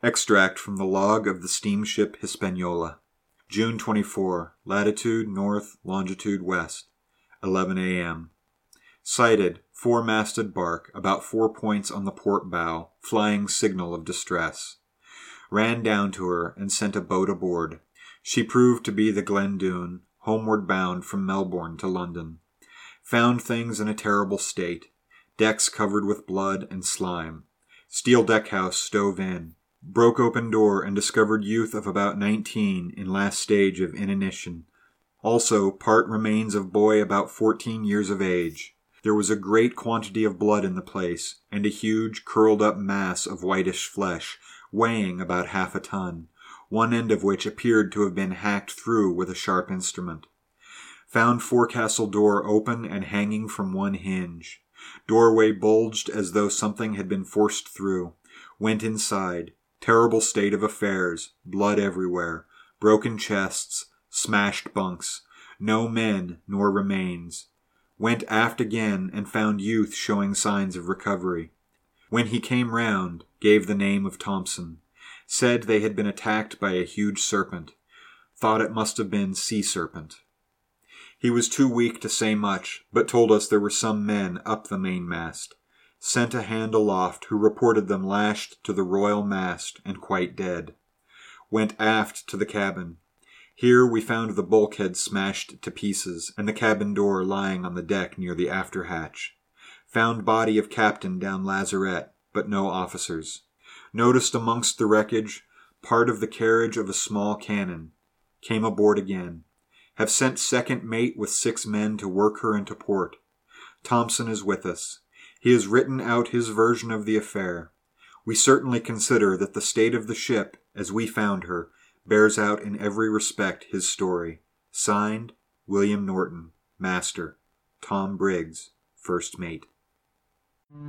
Extract from the log of the steamship Hispaniola. June 24, latitude north, longitude west, 11 a.m. Sighted, four masted bark, about four points on the port bow, flying signal of distress ran down to her and sent a boat aboard. She proved to be the Glendoon, homeward bound from Melbourne to London. Found things in a terrible state. Decks covered with blood and slime. Steel deckhouse stove in. Broke open door and discovered youth of about nineteen in last stage of inanition. Also, part remains of boy about fourteen years of age. There was a great quantity of blood in the place, and a huge curled up mass of whitish flesh, weighing about half a ton, one end of which appeared to have been hacked through with a sharp instrument. Found forecastle door open and hanging from one hinge. Doorway bulged as though something had been forced through. Went inside. Terrible state of affairs. Blood everywhere. Broken chests. Smashed bunks. No men nor remains. Went aft again and found youth showing signs of recovery. When he came round, gave the name of Thompson. Said they had been attacked by a huge serpent. Thought it must have been sea serpent. He was too weak to say much, but told us there were some men up the mainmast. Sent a hand aloft who reported them lashed to the royal mast and quite dead. went aft to the cabin. Here we found the bulkhead smashed to pieces and the cabin door lying on the deck near the after hatch. Found body of captain down lazarette, but no officers. Noticed amongst the wreckage part of the carriage of a small cannon. Came aboard again. Have sent second mate with six men to work her into port. Thompson is with us. He has written out his version of the affair. We certainly consider that the state of the ship, as we found her, bears out in every respect his story. Signed, William Norton, Master. Tom Briggs, First Mate. Well,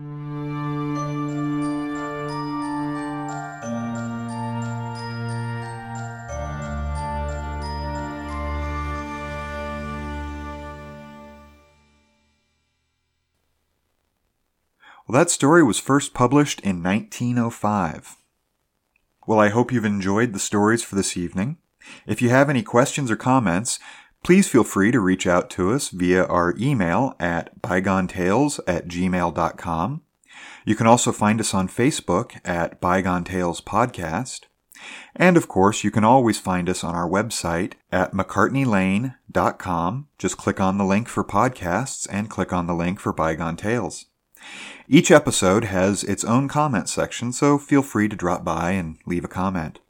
that story was first published in 1905. Well, I hope you've enjoyed the stories for this evening. If you have any questions or comments, please feel free to reach out to us via our email at bygonetales at gmail.com. You can also find us on Facebook at Bygone Tales Podcast. And of course, you can always find us on our website at mccartneylane.com. Just click on the link for podcasts and click on the link for Bygone Tales. Each episode has its own comment section, so feel free to drop by and leave a comment.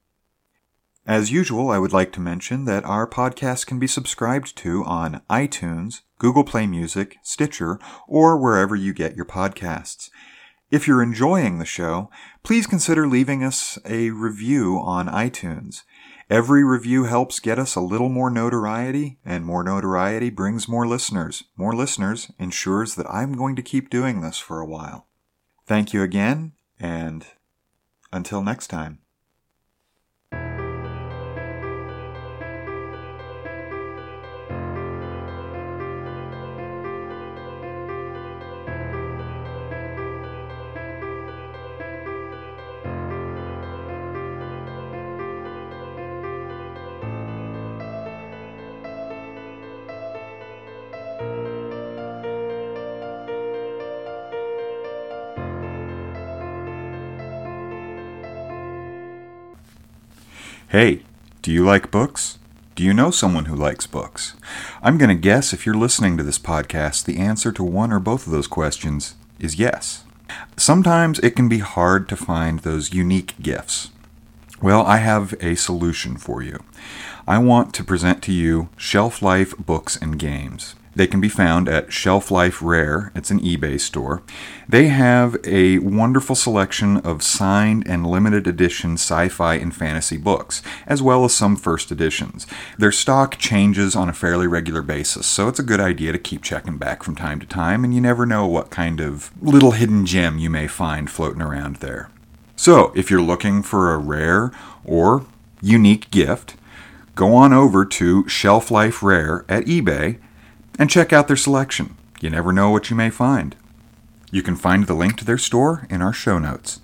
As usual, I would like to mention that our podcast can be subscribed to on iTunes, Google Play Music, Stitcher, or wherever you get your podcasts. If you're enjoying the show, please consider leaving us a review on iTunes. Every review helps get us a little more notoriety, and more notoriety brings more listeners. More listeners ensures that I'm going to keep doing this for a while. Thank you again, and until next time. Hey, do you like books? Do you know someone who likes books? I'm going to guess if you're listening to this podcast, the answer to one or both of those questions is yes. Sometimes it can be hard to find those unique gifts. Well, I have a solution for you. I want to present to you Shelf Life Books and Games. They can be found at Shelf Life Rare. It's an eBay store. They have a wonderful selection of signed and limited edition sci fi and fantasy books, as well as some first editions. Their stock changes on a fairly regular basis, so it's a good idea to keep checking back from time to time, and you never know what kind of little hidden gem you may find floating around there. So, if you're looking for a rare or unique gift, go on over to Shelf Life Rare at eBay and check out their selection. You never know what you may find. You can find the link to their store in our show notes.